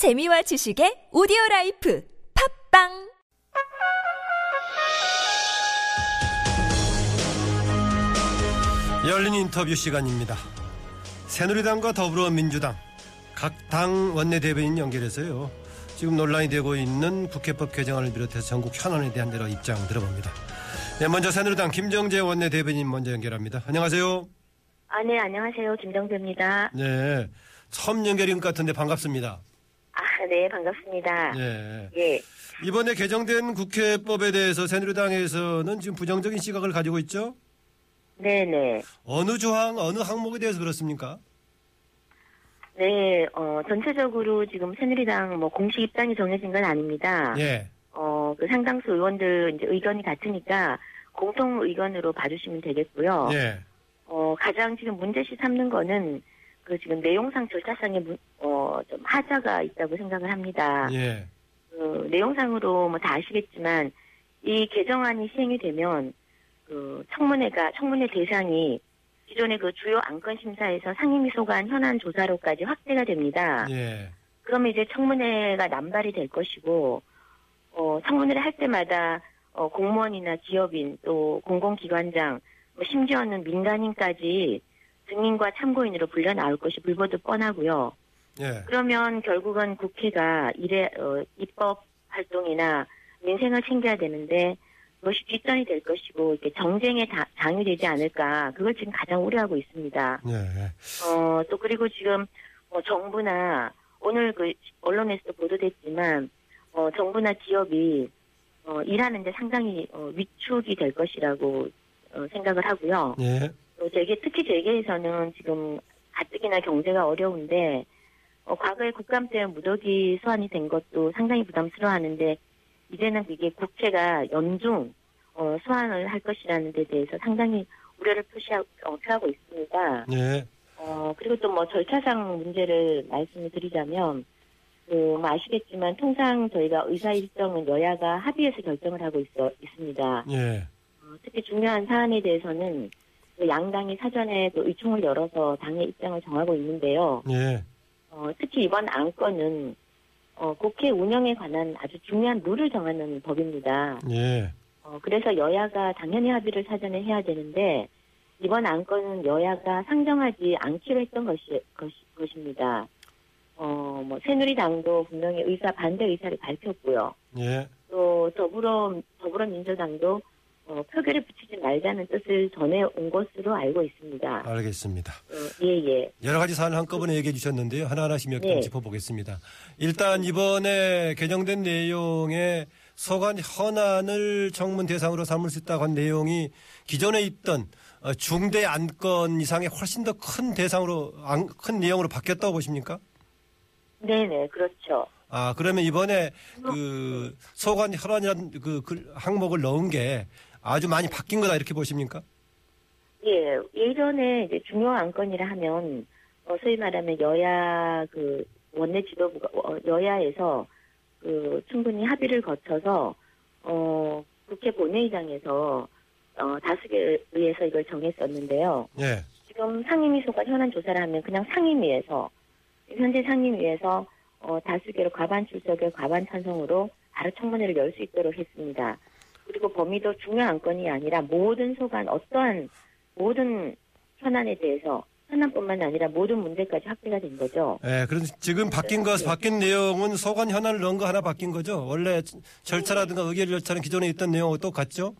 재미와 지식의 오디오 라이프 팟빵 열린 인터뷰 시간입니다. 새누리당과 더불어민주당 각 당 원내대변인 연결해서요. 지금 논란이 되고 있는 국회법 개정안을 비롯해서 전국 현안에 대한 여러 입장 들어봅니다. 네, 먼저 새누리당 김정재 원내대변인 먼저 연결합니다. 안녕하세요. 아, 네, 안녕하세요. 김정재입니다. 네, 처음 연결인 것 같은데 반갑습니다. 아, 네, 반갑습니다. 네. 예. 이번에 개정된 국회법에 대해서 새누리당에서는 지금 부정적인 시각을 가지고 있죠? 네네. 어느 조항, 어느 항목에 대해서 그렇습니까? 네, 어, 전체적으로 지금 새누리당 뭐 공식 입장이 정해진 건 아닙니다. 예. 어, 그 상당수 의원들 이제 의견이 같으니까 공통 의견으로 봐주시면 되겠고요. 예. 어, 가장 지금 문제시 삼는 거는 그 지금 내용상 절차상에 문- 어, 좀 하자가 있다고 생각을 합니다. 예. 그 내용상으로 뭐 다 아시겠지만 이 개정안이 시행이 되면 그 청문회가 청문회 대상이 기존의 그 주요 안건 심사에서 상임위 소관 현안 조사로까지 확대가 됩니다. 예. 그러면 이제 청문회가 남발이 될 것이고 어 청문회를 할 때마다 어 공무원이나 기업인 또 공공기관장 뭐 심지어는 민간인까지 증인과 참고인으로 불려 나올 것이 불보듯 뻔하고요. 예. 그러면 결국은 국회가 일에 어, 입법 활동이나 민생을 챙겨야 되는데 그것이 뒷전이 될 것이고 이렇게 정쟁에 다, 장유되지 않을까 그걸 지금 가장 우려하고 있습니다. 예. 어, 또 그리고 지금 뭐 정부나 오늘 그 언론에서도 보도됐지만 어, 정부나 기업이 어, 일하는데 상당히 어, 위축이 될 것이라고 어, 생각을 하고요. 예. 또 재계 특히 재계에서는 지금 가뜩이나 경제가 어려운데 어, 과거에 국감 때 무더기 소환이 된 것도 상당히 부담스러워하는데 이제는 이게 국회가 연중 어, 소환을 할 것이라는 데 대해서 상당히 우려를 표시하고, 어, 표하고 있습니다. 예. 어, 그리고 또 뭐 절차상 문제를 말씀을 드리자면, 그, 뭐 아시겠지만 통상 저희가 의사 일정은 여야가 합의해서 결정을 하고 있어, 있습니다. 예. 어, 특히 중요한 사안에 대해서는 그 양당이 사전에 그 의총을 열어서 당의 입장을 정하고 있는데요. 예. 어, 특히 이번 안건은 어, 국회 운영에 관한 아주 중요한 룰을 정하는 법입니다. 예. 어, 그래서 여야가 당연히 합의를 사전에 해야 되는데 이번 안건은 여야가 상정하지 않기로 했던 것이, 것이 것입니다. 어, 뭐 새누리당도 분명히 의사 반대 의사를 밝혔고요. 예. 또 더불어 더불어민주당도 어, 표결에 붙이지 말자는 뜻을 전해온 것으로 알고 있습니다. 알겠습니다. 어, 예, 예. 여러 가지 사안을 한꺼번에 얘기해 주셨는데요. 하나하나씩 몇개 네. 짚어보겠습니다. 일단 이번에 개정된 내용에 소관 현안을 청문 대상으로 삼을 수 있다고 한 내용이 기존에 있던 어, 중대 안건 이상의 훨씬 더 큰 대상으로 안- 큰 내용으로 바뀌었다고 보십니까? 네네, 그렇죠. 아 그러면 이번에 그 소관 현안이라는 그, 그 항목을 넣은 게 아주 많이 바뀐 거다 이렇게 보십니까? 예, 예전에 이제 중요 안건이라 하면 어, 소위 말하면 여야 그 원내 지도부가 어, 여야에서 그 충분히 합의를 거쳐서 어 국회 본회의장에서 어 다수에 의해서 이걸 정했었는데요. 예. 지금 상임위 소관 현안 조사를 하면 그냥 상임위에서 현재 상임위에서 어, 다수결 과반 출석의 과반 찬성으로 바로 청문회를 열 수 있도록 했습니다. 그리고 범위도 중요한 안건이 아니라 모든 소관 어떠한 모든 현안에 대해서 현안뿐만 아니라 모든 문제까지 확대가 된 거죠. 예, 그런 지금 바뀐 것, 바뀐 내용은 소관 현안을 넣은 거 하나 바뀐 거죠. 원래 절차라든가 의결 절차는 기존에 있던 내용하고 똑같죠?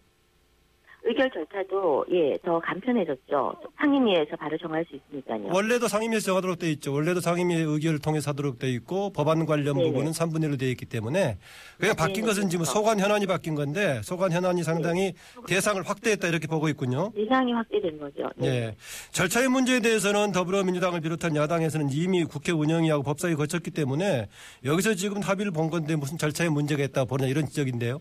의결 절차도 예 더 간편해졌죠. 상임위에서 바로 정할 수 있으니까요. 원래도 상임위에서 정하도록 돼 있죠. 원래도 상임위 의결을 통해서 하도록 돼 있고 법안 관련 네네. 부분은 3분의 1로 돼 있기 때문에 그냥 바뀐 네네, 것은 지금 그렇죠. 소관 현안이 바뀐 건데 소관 현안이 상당히 대상을 확대했다 이렇게 보고 있군요. 대상이 확대된 거죠. 네. 예. 절차의 문제에 대해서는 더불어민주당을 비롯한 야당에서는 이미 국회 운영위하고 법사위 거쳤기 때문에 여기서 지금 합의를 본 건데 무슨 절차에 문제가 있다 보냐 이런 지적인데요.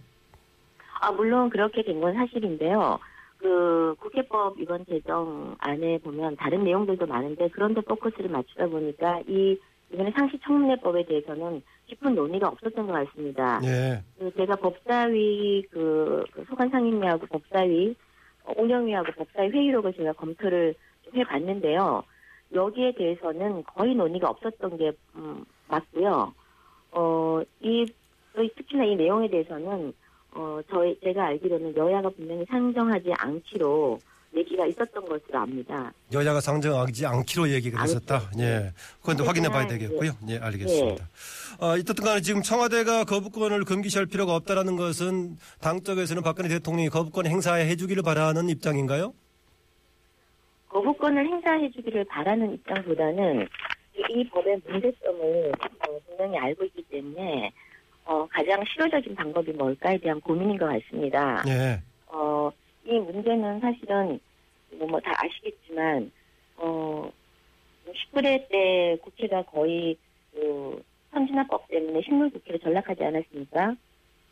아, 물론 그렇게 된 건 사실인데요. 그 국회법 이번 제정 안에 보면 다른 내용들도 많은데 그런 데 포커스를 맞추다 보니까 이 이번에 상시 청문회법에 대해서는 깊은 논의가 없었던 것 같습니다. 예. 그 제가 법사위 그, 그 소관 상임위하고 법사위 어, 운영위하고 법사위 회의록을 제가 검토를 좀 해봤는데요. 여기에 대해서는 거의 논의가 없었던 게 음, 맞고요. 어, 이, 특히나 이 내용에 대해서는, 어, 저희, 제가 알기로는 여야가 분명히 상정하지 않기로 얘기가 있었던 것으로 압니다. 여야가 상정하지 않기로 얘기가. 않죠. 예. 그건 확인해 봐야 되겠고요. 예, 알겠습니다. 어, 이렇든 간에 지금 청와대가 거부권을 금기시할 필요가 없다라는 것은 당 쪽에서는 박근혜 대통령이 거부권 행사해 주기를 바라는 입장인가요? 거부권을 행사해 주기를 바라는 입장보다는 이, 이 법의 문제점을 어, 분명히 알고 있기 때문에 어, 가장 실효적인 방법이 뭘까에 대한 고민인 것 같습니다. 예. 어, 이 문제는 사실은 뭐 다 아시겠지만 어, 19대 때 국회가 거의 그 선진화법 때문에 식물 국회로 전락하지 않았습니까?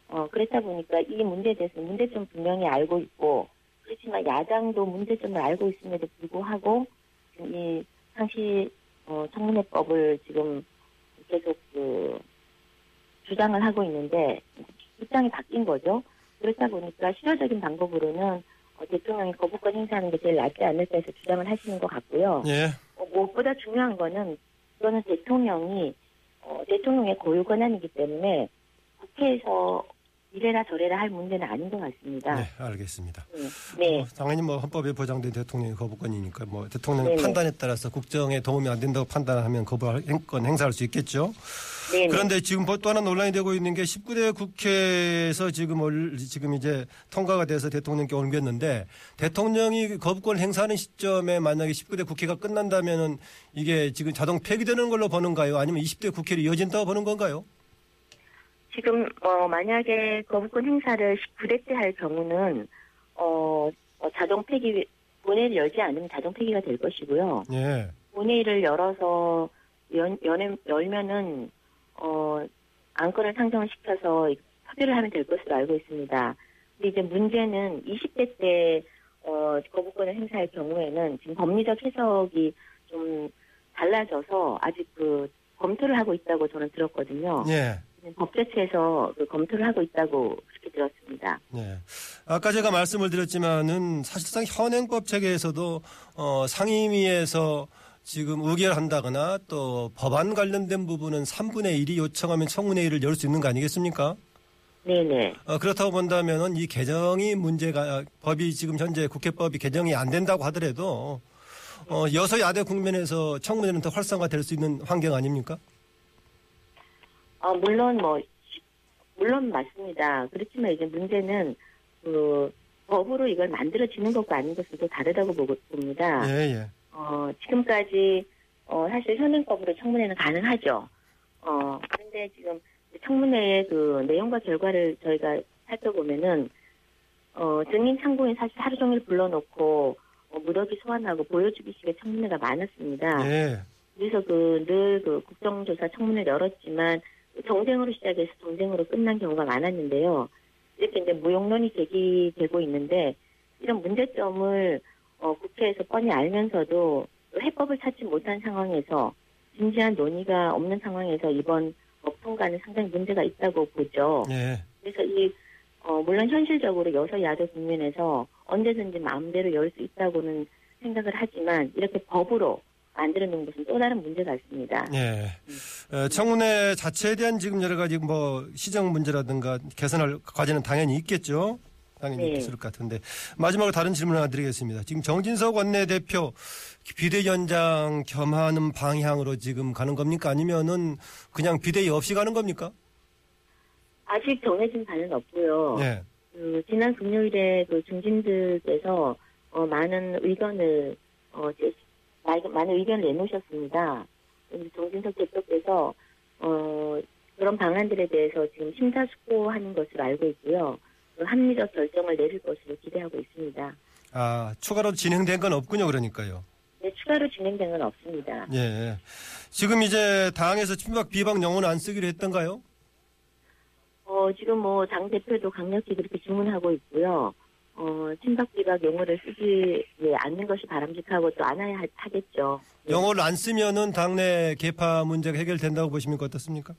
어, 그렇다 보니까 이 문제에 대해서 문제점 분명히 알고 있고 그렇지만 야당도 문제점을 알고 있음에도 불구하고 이 상시 어, 청문회법을 지금 계속 그 주장을 하고 있는데 입장이 바뀐 거죠. 그렇다 보니까 실효적인 방법으로는 어, 대통령이 거부권 행사하는 게 제일 낫지 않을까 해서 주장을 하시는 것 같고요. 예. 어, 무엇보다 중요한 거는 이거는 대통령이 어, 대통령의 고유 권한이기 때문에 국회에서 이래라 저래라 할 문제는 아닌 것 같습니다. 네, 알겠습니다. 음, 네. 어, 당연히 뭐 헌법에 보장된 대통령의 거부권이니까 뭐 대통령의 네네. 판단에 따라서 국정에 도움이 안 된다고 판단하면 거부권 행사할 수 있겠죠. 네. 그런데 지금 뭐또 하나 논란이 되고 있는 게 19대 국회에서 지금 올, 지금 이제 통과가 돼서 대통령께 옮겼는데 대통령이 거부권 행사하는 시점에 만약에 19대 국회가 끝난다면은 이게 지금 자동 폐기되는 걸로 보는가요? 아니면 20대 국회로 이어진다고 보는 건가요? 지금 어, 만약에 거부권 행사를 19대 때 할 경우는 어, 어, 자동 폐기 본회의를 열지 않으면 자동 폐기가 될 것이고요. 예. 본회의를 열어서 연, 연, 열면은 어, 안건을 상정을 시켜서 협의를 하면 될 것으로 알고 있습니다. 근데 이제 문제는 20대 때 어, 거부권을 행사할 경우에는 지금 법리적 해석이 좀 달라져서 아직 그 검토를 하고 있다고 저는 들었거든요. 예. 법제처에서 그 검토를 하고 있다고 그렇게 들었습니다. 네. 아까 제가 말씀을 드렸지만은 사실상 현행법 체계에서도 어, 상임위에서 지금 의결한다거나 또 법안 관련된 부분은 3분의 1이 요청하면 청문회의를 열 수 있는 거 아니겠습니까? 네네. 어, 그렇다고 본다면은 이 개정이 문제가 법이 지금 현재 국회법이 개정이 안 된다고 하더라도 어, 여서야대 국면에서 청문회는 더 활성화될 수 있는 환경 아닙니까? 어, 물론 뭐 시- 물론 맞습니다. 그렇지만 이제 문제는 그 법으로 이걸 만들어지는 것과 아닌 것은 또 다르다고 보고 봅니다. 예, 예. 어, 지금까지 어, 사실 현행법으로 청문회는 가능하죠. 어, 그런데 지금 청문회의 그 내용과 결과를 저희가 살펴보면은 어, 증인 참고인 사실 하루 종일 불러놓고 어, 무더기 소환하고 보여주기식의 청문회가 많았습니다. 예. 그래서 그 늘그 국정조사 청문회를 열었지만 정쟁으로 시작해서 정쟁으로 끝난 경우가 많았는데요. 이렇게 이제 무용론이 제기되고 있는데 이런 문제점을 어, 국회에서 뻔히 알면서도 또 해법을 찾지 못한 상황에서 진지한 논의가 없는 상황에서 이번 법 통과는 상당히 문제가 있다고 보죠. 예. 그래서 이 어, 물론 현실적으로 여서야대 국면에서 언제든지 마음대로 열 수 있다고는 생각을 하지만 이렇게 법으로 만들어 놓은 것은 또 다른 문제가 있습니다. 예. 어, 청문회 자체에 대한 지금 여러 가지 뭐 시정 문제라든가 개선할 과제는 당연히 있겠죠. 당연히 네. 있을 것 같은데 마지막으로 다른 질문 하나 드리겠습니다. 지금 정진석 원내대표 비대위원장 겸하는 방향으로 지금 가는 겁니까? 아니면은 그냥 비대위 없이 가는 겁니까? 아직 정해진 바는 없고요. 예. 그 지난 금요일에 그 중진들께서 어, 많은 의견을 어, 제- 많은 많은 의견을 내놓으셨습니다. 정진석 대표께서 어, 그런 방안들에 대해서 지금 심사숙고하는 것으로 알고 있고요. 그 합리적 결정을 내릴 것으로 기대하고 있습니다. 아, 추가로 진행된 건 없군요. 그러니까요. 네, 추가로 진행된 건 없습니다. 예. 지금 이제 당에서 친박 비박 영어는 안 쓰기로 했던가요? 어, 지금 뭐, 당 대표도 강력히 그렇게 주문하고 있고요. 어, 친박 비박 용어를 쓰지 예, 않는 것이 바람직하고 또 안 해야 하- 하겠죠. 예. 영어를 안 쓰면은 당내 개파 문제가 해결된다고 보십니까? 어떻습니까?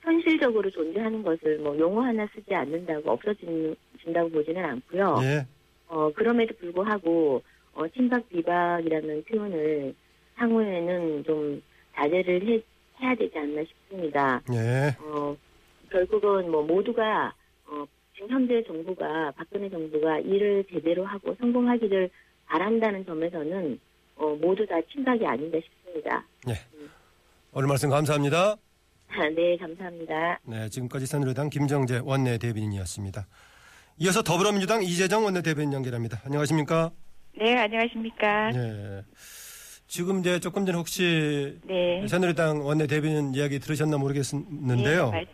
현실적으로 존재하는 것을 뭐 용어 하나 쓰지 않는다고 없어진다고 보지는 않고요. 예. 어, 그럼에도 불구하고 어, 친박 비박이라는 표현을 향후에는 좀 자제를 해, 해야 되지 않나 싶습니다. 예. 어, 결국은 뭐 모두가 어, 지금 현재 정부가 박근혜 정부가 일을 제대로 하고 성공하기를 바란다는 점에서는 어, 모두 다 친박이 아닌가 싶습니다. 오늘 말씀 감사합니다. 네, 감사합니다. 네, 지금까지 새누리당 김정재 원내 대변인이었습니다. 이어서 더불어민주당 이재정 원내 대변인 연결합니다. 안녕하십니까? 네, 안녕하십니까. 네. 지금 이제 조금 전에 혹시 네. 새누리당 원내 대변인 이야기 들으셨나 모르겠는데요. 네,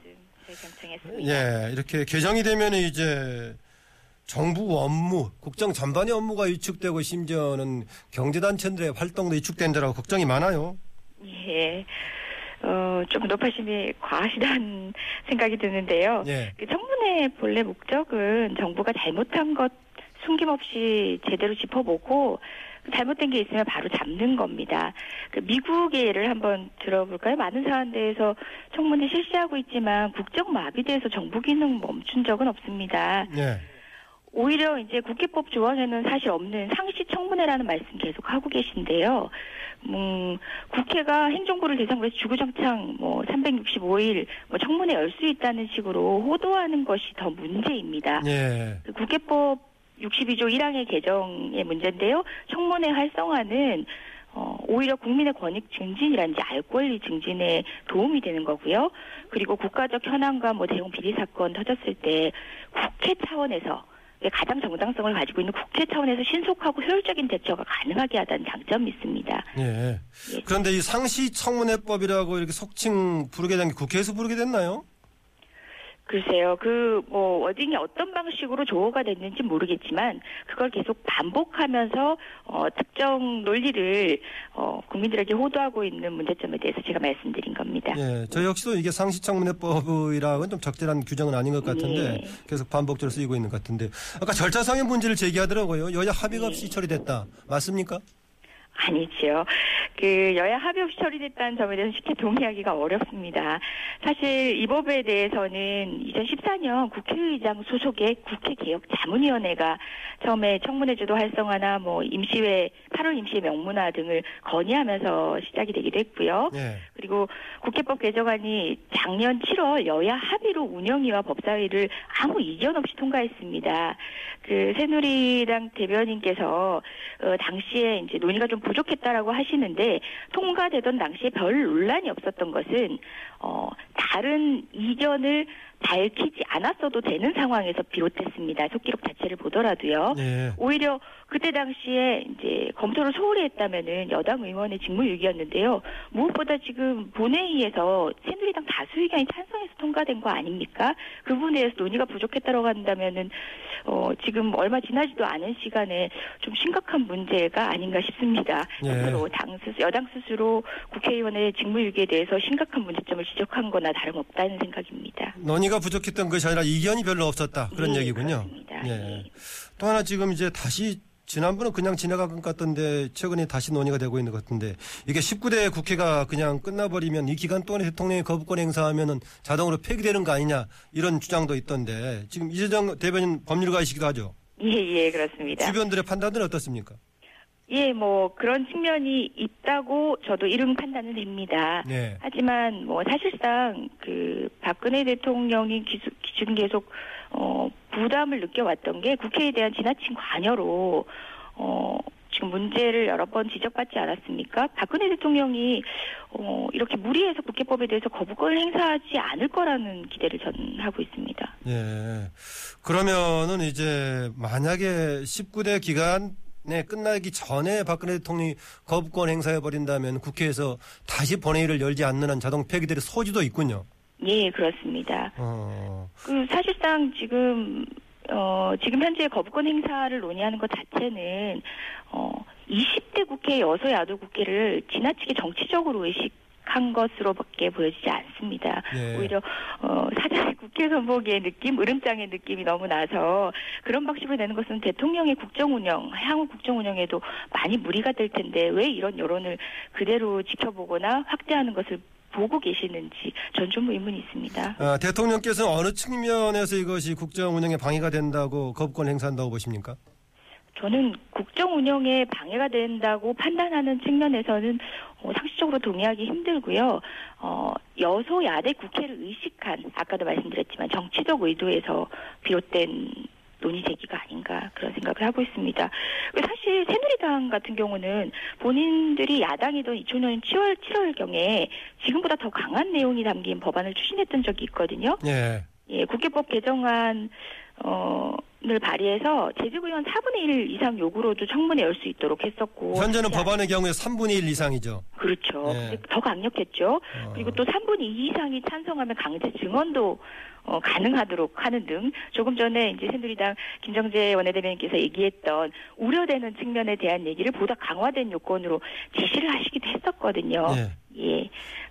경청했습니다. 예, 이렇게 개정이 되면 이제 정부 업무, 국정 전반의 업무가 위축되고 심지어는 경제단체들의 활동도 위축된다라고 걱정이 많아요. 예. 어, 좀 높아심이 과하시다는 생각이 드는데요. 예. 그 청문회 본래 목적은 정부가 잘못한 것 숨김없이 제대로 짚어보고 잘못된 게 있으면 바로 잡는 겁니다. 그 미국의 예를 한번 들어볼까요? 많은 사안대에서 청문회 실시하고 있지만 국정 마비돼서 정부 기능 멈춘 적은 없습니다. 예. 오히려 이제 국회법 조항에는 사실 없는 상시 청문회라는 말씀 계속 하고 계신데요. 음, 국회가 행정부를 대상으로 해서 주구장창 뭐 365일 뭐 청문회 열 수 있다는 식으로 호도하는 것이 더 문제입니다. 예. 그 국회법 62조 1항의 개정의 문제인데요. 청문회 활성화는 어, 오히려 국민의 권익 증진이란지 알 권리 증진에 도움이 되는 거고요. 그리고 국가적 현안과 뭐 대형 비리 사건 터졌을 때 국회 차원에서 가장 정당성을 가지고 있는 국회 차원에서 신속하고 효율적인 대처가 가능하게 하다는 장점이 있습니다. 예. 그런데 이 상시 청문회법이라고 이렇게 속칭 부르게 된 게 국회에서 부르게 됐나요? 글쎄요, 그, 뭐, 워딩이 어떤 방식으로 조어가 됐는지 모르겠지만, 그걸 계속 반복하면서, 어, 특정 논리를, 어, 국민들에게 호도하고 있는 문제점에 대해서 제가 말씀드린 겁니다. 예. 저희 역시도 이게 상시 청문회법이라고는 좀 적절한 규정은 아닌 것 같은데 예. 계속 반복적으로 쓰이고 있는 것 같은데 아까 절차상의 문제를 제기하더라고요. 여야 합의가 예. 없이 처리됐다. 맞습니까? 아니지요. 그 여야 합의 없이 처리됐다는 점에 대해서 쉽게 동의하기가 어렵습니다. 사실 이 법에 대해서는 2014년 국회의장 소속의 국회개혁자문위원회가 처음에 청문회제도 활성화나 뭐 임시회 8월 임시회 명문화 등을 건의하면서 시작이 되기도 했고요. 예. 그리고 국회법 개정안이 작년 7월 여야 합의로 운영위와 법사위를 아무 이견 없이 통과했습니다. 그 새누리당 대변인께서 어, 당시에 이제 논의가 좀 부족했다라고 하시는데 통과되던 당시에 별 논란이 없었던 것은 어, 다른 이견을 밝히지 않았어도 되는 상황에서 비롯했습니다. 속기록 자체를 보더라도요. 예. 오히려 그때 당시에 이제 검토를 소홀히 했다면은 여당 의원의 직무유기였는데요. 무엇보다 지금 본회의에서 새누리당 다수 의견이 찬성해서 통과된 거 아닙니까? 그 부분에 대해서 논의가 부족했다고 한다면은 어 지금 얼마 지나지도 않은 시간에 좀 심각한 문제가 아닌가 싶습니다. 예. 스스로 당 스스 여당 스스로 국회의원의 직무유기에 대해서 심각한 문제점을 지적한 거나 다름없다는 생각입니다. 논의가 부족했던 것이 아니라 이견이 별로 없었다. 그런 네, 얘기군요. 그렇습니다. 예. 네. 또 하나 지금 이제 다시 지난번은 그냥 지나간 것 같던데 최근에 다시 논의가 되고 있는 것 같은데 이게 19대 국회가 그냥 끝나버리면 이 기간 동안에 대통령이 거부권 행사하면은 자동으로 폐기되는 거 아니냐 이런 주장도 있던데 지금 이재정 대변인 법률가이시기도 하죠. 예, 예, 그렇습니다. 주변들의 판단은 어떻습니까? 예, 뭐 그런 측면이 있다고 저도 이른 판단은 됩니다. 네. 하지만 뭐 사실상 그 박근혜 대통령이 기수, 기준 계속 어 부담을 느껴왔던 게 국회에 대한 지나친 관여로 어 지금 문제를 여러 번 지적받지 않았습니까? 박근혜 대통령이 어 이렇게 무리해서 국회법에 대해서 거부권을 행사하지 않을 거라는 기대를 저는 하고 있습니다. 예. 그러면은 이제 만약에 19대 기간 에 끝나기 전에 박근혜 대통령이 거부권 행사해 버린다면 국회에서 다시 본회의를 열지 않는 한 자동 폐기될 소지도 있군요. 예, 그렇습니다. 어. 그 사실상 지금 어 지금 현재 거부권 행사를 논의하는 것 자체는 어 20대 국회 여소야도 국회를 지나치게 정치적으로 의식 한 것으로밖에 보여지지 않습니다. 예. 오히려 어 사전에 국회 선보기의 느낌, 으름장의 느낌이 너무 나서 그런 방식으로 되는 것은 대통령의 국정 운영, 향후 국정 운영에도 많이 무리가 될 텐데 왜 이런 여론을 그대로 지켜보거나 확대하는 것을 보고 계시는지 전 좀 의문이 있습니다. 아, 대통령께서는 어느 측면에서 이것이 국정 운영에 방해가 된다고 거부권 행사한다고 보십니까? 저는 국정 운영에 방해가 된다고 판단하는 측면에서는 어, 상식적으로 동의하기 힘들고요. 어, 여소야대 국회를 의식한 아까도 말씀드렸지만 정치적 의도에서 비롯된 논의 제기가 아닌가 그런 생각을 하고 있습니다. 사실 새누리당 같은 경우는 본인들이 야당이던 2000년 7월 7월경에 지금보다 더 강한 내용이 담긴 법안을 추진했던 적이 있거든요. 예. 예, 국회법 개정안 어,을 발의해서 재직의원 4분의 1 이상 요구로도 청문회 열 수 있도록 했었고 현재는 법안의 경우에 3분의 1 이상이죠. 그렇죠. 예. 근데 더 강력했죠. 어. 그리고 또 3분의 2 이상이 찬성하면 강제 증언도 어, 가능하도록 하는 등 조금 전에 이제 새누리당 김정재 원내대변인께서 얘기했던 우려되는 측면에 대한 얘기를 보다 강화된 요건으로 지시를 하시기도 했었거든요. 예.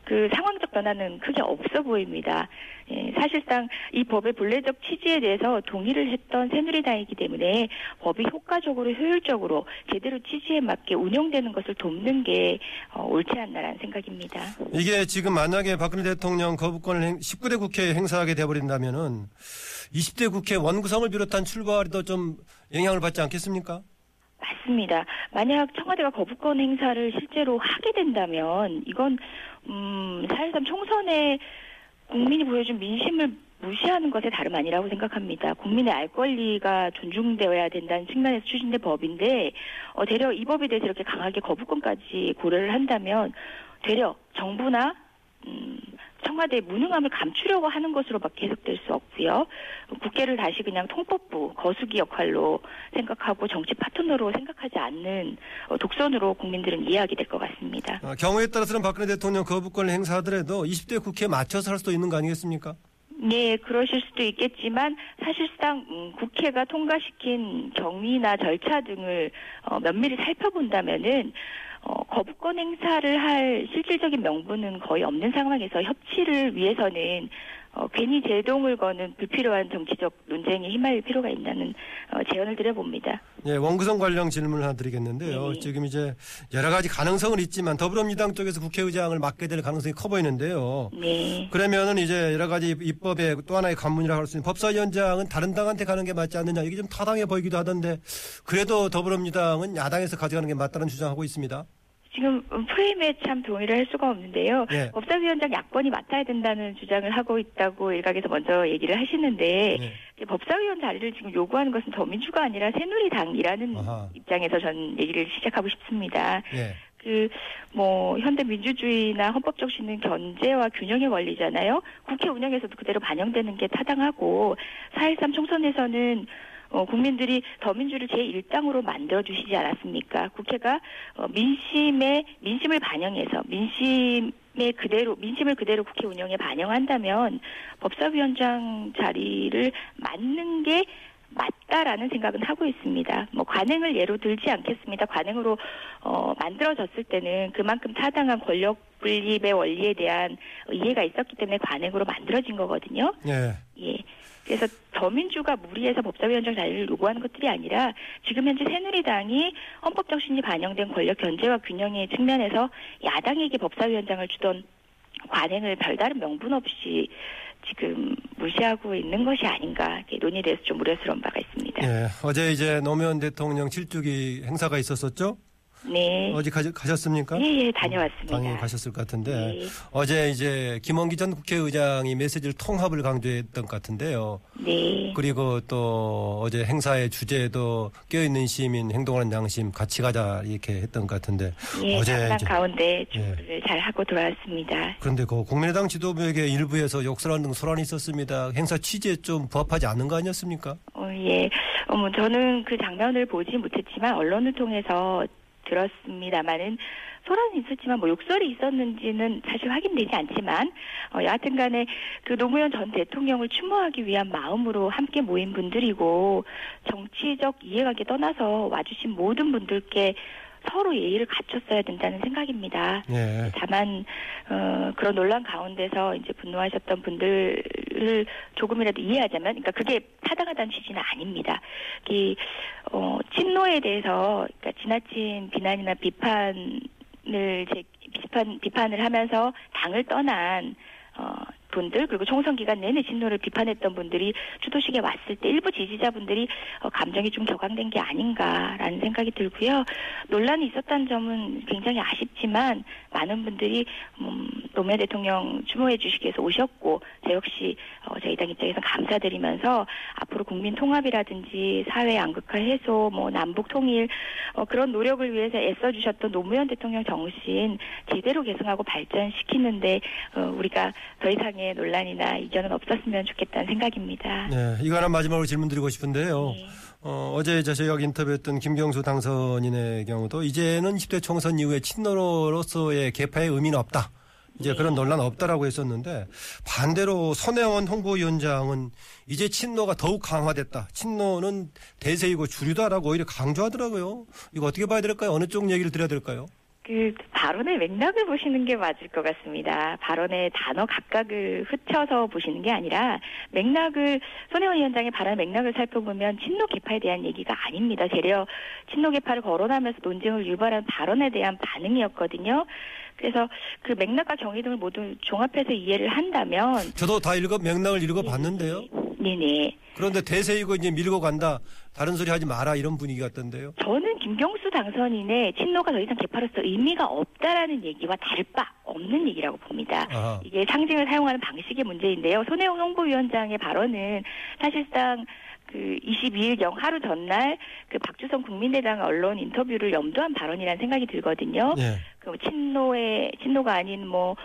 예. 그 상황적 변화는 크게 없어 보입니다. 예, 사실상 이 법의 본래적 취지에 대해서 동의를 했던 새누리당이기 때문에 법이 효과적으로 효율적으로 제대로 취지에 맞게 운영되는 것을 돕는 게 어, 옳지 않나라는 생각입니다. 이게 지금 만약에 박근혜 대통령 거부권을 행, 19대 국회에 행사하게 돼버린다면은 20대 국회 원구성을 비롯한 출발에도 좀 영향을 받지 않겠습니까? 맞습니다. 만약 청와대가 거부권 행사를 실제로 하게 된다면 이건 음, 4.13 총선에 국민이 보여준 민심을 무시하는 것에 다름 아니라고 생각합니다. 국민의 알 권리가 존중되어야 된다는 측면에서 추진된 법인데 어, 되려 이 법에 대해서 이렇게 강하게 거부권까지 고려를 한다면 되려 정부나 음, 청와대의 무능함을 감추려고 하는 것으로밖에 해석될 수 없고요. 국회를 다시 그냥 통법부 거수기 역할로 생각하고 정치 파트너로 생각하지 않는 어, 독선으로 국민들은 이해하게 될 것 같습니다. 아, 경우에 따라서는 박근혜 대통령 거부권을 행사하더라도 20대 국회에 맞춰서 할 수도 있는 거 아니겠습니까? 네, 그러실 수도 있겠지만 사실상 음, 국회가 통과시킨 경위나 절차 등을 어, 면밀히 살펴본다면은 어, 거부권 행사를 할 실질적인 명분은 거의 없는 상황에서 협치를 위해서는 어, 괜히 제동을 거는 불필요한 정치적 논쟁에 휘말릴 필요가 있다는 어, 제언을 드려봅니다. 예, 원구성 관련 질문을 하나 드리겠는데요. 네. 지금 이제 여러 가지 가능성은 있지만 더불어민주당 쪽에서 국회의장을 맡게 될 가능성이 커 보이는데요. 네. 그러면은 이제 여러 가지 입법의 또 하나의 관문이라고 할 수 있는 법사위원장은 다른 당한테 가는 게 맞지 않느냐 이게 좀 타당해 보이기도 하던데 그래도 더불어민주당은 야당에서 가져가는 게 맞다는 주장하고 있습니다. 지금 프레임에 참 동의를 할 수가 없는데요. 예. 법사위원장 야권이 맡아야 된다는 주장을 하고 있다고 일각에서 먼저 얘기를 하시는데 네. 법사위원 자리를 지금 요구하는 것은 더민주가 아니라 새누리당이라는 아하. 입장에서 전 얘기를 시작하고 싶습니다. 예. 그뭐 현대 민주주의나 헌법 정신은 견제와 균형의 원리잖아요. 국회 운영에서도 그대로 반영되는 게 타당하고 4.13 총선에서는 어, 국민들이 더민주를 제1당으로 만들어주시지 않았습니까? 국회가 어, 민심의, 민심을 반영해서 민심 의 그대로, 민심을 그대로 국회 운영에 반영한다면 법사위원장 자리를 맡는 게 맞다라는 생각은 하고 있습니다. 뭐 관행을 예로 들지 않겠습니다. 관행으로 어, 만들어졌을 때는 그만큼 타당한 권력 분립의 원리에 대한 이해가 있었기 때문에 관행으로 만들어진 거거든요. 예. 예. 그래서 더민주가 무리해서 법사위원장 자리를 요구하는 것들이 아니라 지금 현재 새누리당이 헌법 정신이 반영된 권력 견제와 균형의 측면에서 야당에게 법사위원장을 주던 관행을 별다른 명분 없이 지금 무시하고 있는 것이 아닌가 논의돼서 좀 우려스러운 바가 있습니다. 예. 어제 이제 노무현 대통령 7주기 행사가 있었었죠? 네. 어제 가, 가셨습니까? 예, 예, 다녀왔습니다. 당연히 가셨을 것 같은데 네. 어제 이제 김원기 전 국회의장이 메시지를 통합을 강조했던 것 같은데요. 네. 그리고 또 어제 행사의 주제도 껴있는 시민 행동하는 양심 같이 가자 이렇게 했던 것 같은데 예, 어제 이제- 가운데 준비를 잘 하고 돌아왔습니다. 그런데 그 국민의당 지도부에게 일부에서 욕설하는 등 소란이 있었습니다. 행사 취지에 좀 부합하지 않는 거 아니었습니까? 어, 예. 어, 뭐 저는 그 장면을 보지 못했지만 언론을 통해서 들었습니다만은 소란은 있었지만 뭐 욕설이 있었는지는 사실 확인되지 않지만 어, 여하튼간에 그 노무현 전 대통령을 추모하기 위한 마음으로 함께 모인 분들이고 정치적 이해관계 떠나서 와주신 모든 분들께 서로 예의를 갖췄어야 된다는 생각입니다. 예. 다만 어, 그런 논란 가운데서 이제 분노하셨던 분들을 조금이라도 이해하자면, 그러니까 그게 타당하다는 취지는 아닙니다. 이 어, 친노에 대해서 그러니까 지나친 비난이나 비판을 제, 비판 비판을 하면서 당을 떠난 어, 분들 그리고 총선 기간 내내 친노를 비판했던 분들이 주도식에 왔을 때 일부 지지자분들이 어, 감정이 좀 격앙된 게 아닌가라는 생각이 들고요. 논란이 있었다는 점은 굉장히 아쉽지만 많은 분들이 음, 노무현 대통령 추모해 주시기 위해서 오셨고 저 역시 어, 저희 당 입장에서 감사드리면서 앞으로 국민 통합이라든지 사회 양극화 해소, 뭐 남북 통일 어, 그런 노력을 위해서 애써 주셨던 노무현 대통령 정신 제대로 계승하고 발전시키는데 어, 우리가 더 이상의 논란이나 이견은 없었으면 좋겠다는 생각입니다. 네, 이거 하나 마지막으로 질문 드리고 싶은데요. 네. 어, 어제 저희가 인터뷰했던 김경수 당선인의 경우도 이제는 10대 총선 이후에 친노로서의 개파의 의미는 없다. 이제 네. 그런 논란 없다라고 했었는데 반대로 손혜원 홍보위원장은 이제 친노가 더욱 강화됐다. 친노는 대세이고 주류다라고 오히려 강조하더라고요. 이거 어떻게 봐야 될까요? 어느 쪽 얘기를 드려야 될까요? 그 발언의 맥락을 보시는 게 맞을 것 같습니다. 발언의 단어 각각을 흩쳐서 보시는 게 아니라 맥락을 손혜원 위원장의 발언 맥락을 살펴보면 친노 개파에 대한 얘기가 아닙니다. 되려 친노 개파를 거론하면서 논쟁을 유발한 발언에 대한 반응이었거든요. 그래서 그 맥락과 정의 등을 모두 종합해서 이해를 한다면 저도 다 읽어 맥락을 읽어 봤는데요. 네네. 그런데 대세이고 이제 밀고 간다. 다른 소리 하지 마라 이런 분위기 같던데요. 저는 김경수 당선인의 친노가 더 이상 개파로서 의미가 없다라는 얘기와 다를 바 없는 얘기라고 봅니다. 아하. 이게 상징을 사용하는 방식의 문제인데요. 손혜원 홍보위원장의 발언은 사실상 그 22일경 하루 전날 그 박주성 국민의당 언론 인터뷰를 염두한 발언이라는 생각이 들거든요. 예. 그 친노의 친노가 아닌 뭐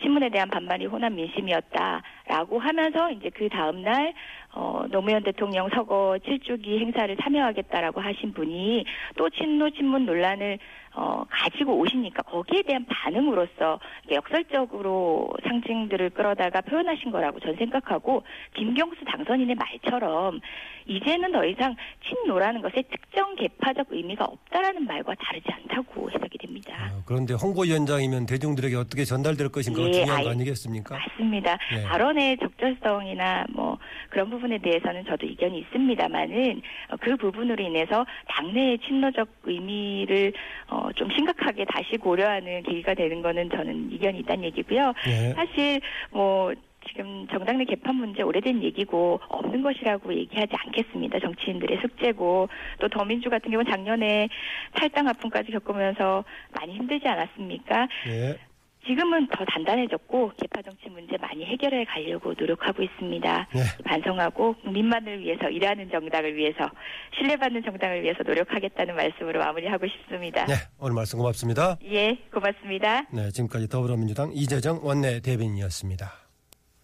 신문에 대한 반발이 호남 민심이었다라고 하면서 이제 그 다음 날 어, 노무현 대통령 서거 7주기 행사를 참여하겠다라고 하신 분이 또 친노 친문 논란을 어, 가지고 오시니까 거기에 대한 반응으로서 역설적으로 상징들을 끌어다가 표현하신 거라고 전 생각하고 김경수 당선인의 말처럼 이제는 더 이상 친노라는 것에 특정 개파적 의미가 없다라는 말과 다르지 않다고 해석이 됩니다. 어, 그런데 홍보위원장이면 대중들에게 어떻게 전달될 것인가 예, 중요한 거 아니겠습니까? 맞습니다. 네. 발언의 적절성이나 뭐 그런 부분에 대해서는 저도 이견이 있습니다만은 어, 그 부분으로 인해서 당내의 친노적 의미를 어, 좀 심각하게 다시 고려하는 계기가 되는 거는 저는 이견이 있다는 얘기고요. 예. 사실 뭐 지금 정당 내 개판 문제 오래된 얘기고 없는 것이라고 얘기하지 않겠습니다. 정치인들의 숙제고 또 더민주 같은 경우는 작년에 탈당 아픔까지 겪으면서 많이 힘들지 않았습니까? 예. 지금은 더 단단해졌고 개파 정치 문제 많이 해결해 가려고 노력하고 있습니다. 예. 반성하고 국민만을 위해서 일하는 정당을 위해서 신뢰받는 정당을 위해서 노력하겠다는 말씀으로 마무리하고 싶습니다. 네, 오늘 말씀 고맙습니다. 예, 고맙습니다. 네, 지금까지 더불어민주당 이재정 원내 대변인이었습니다.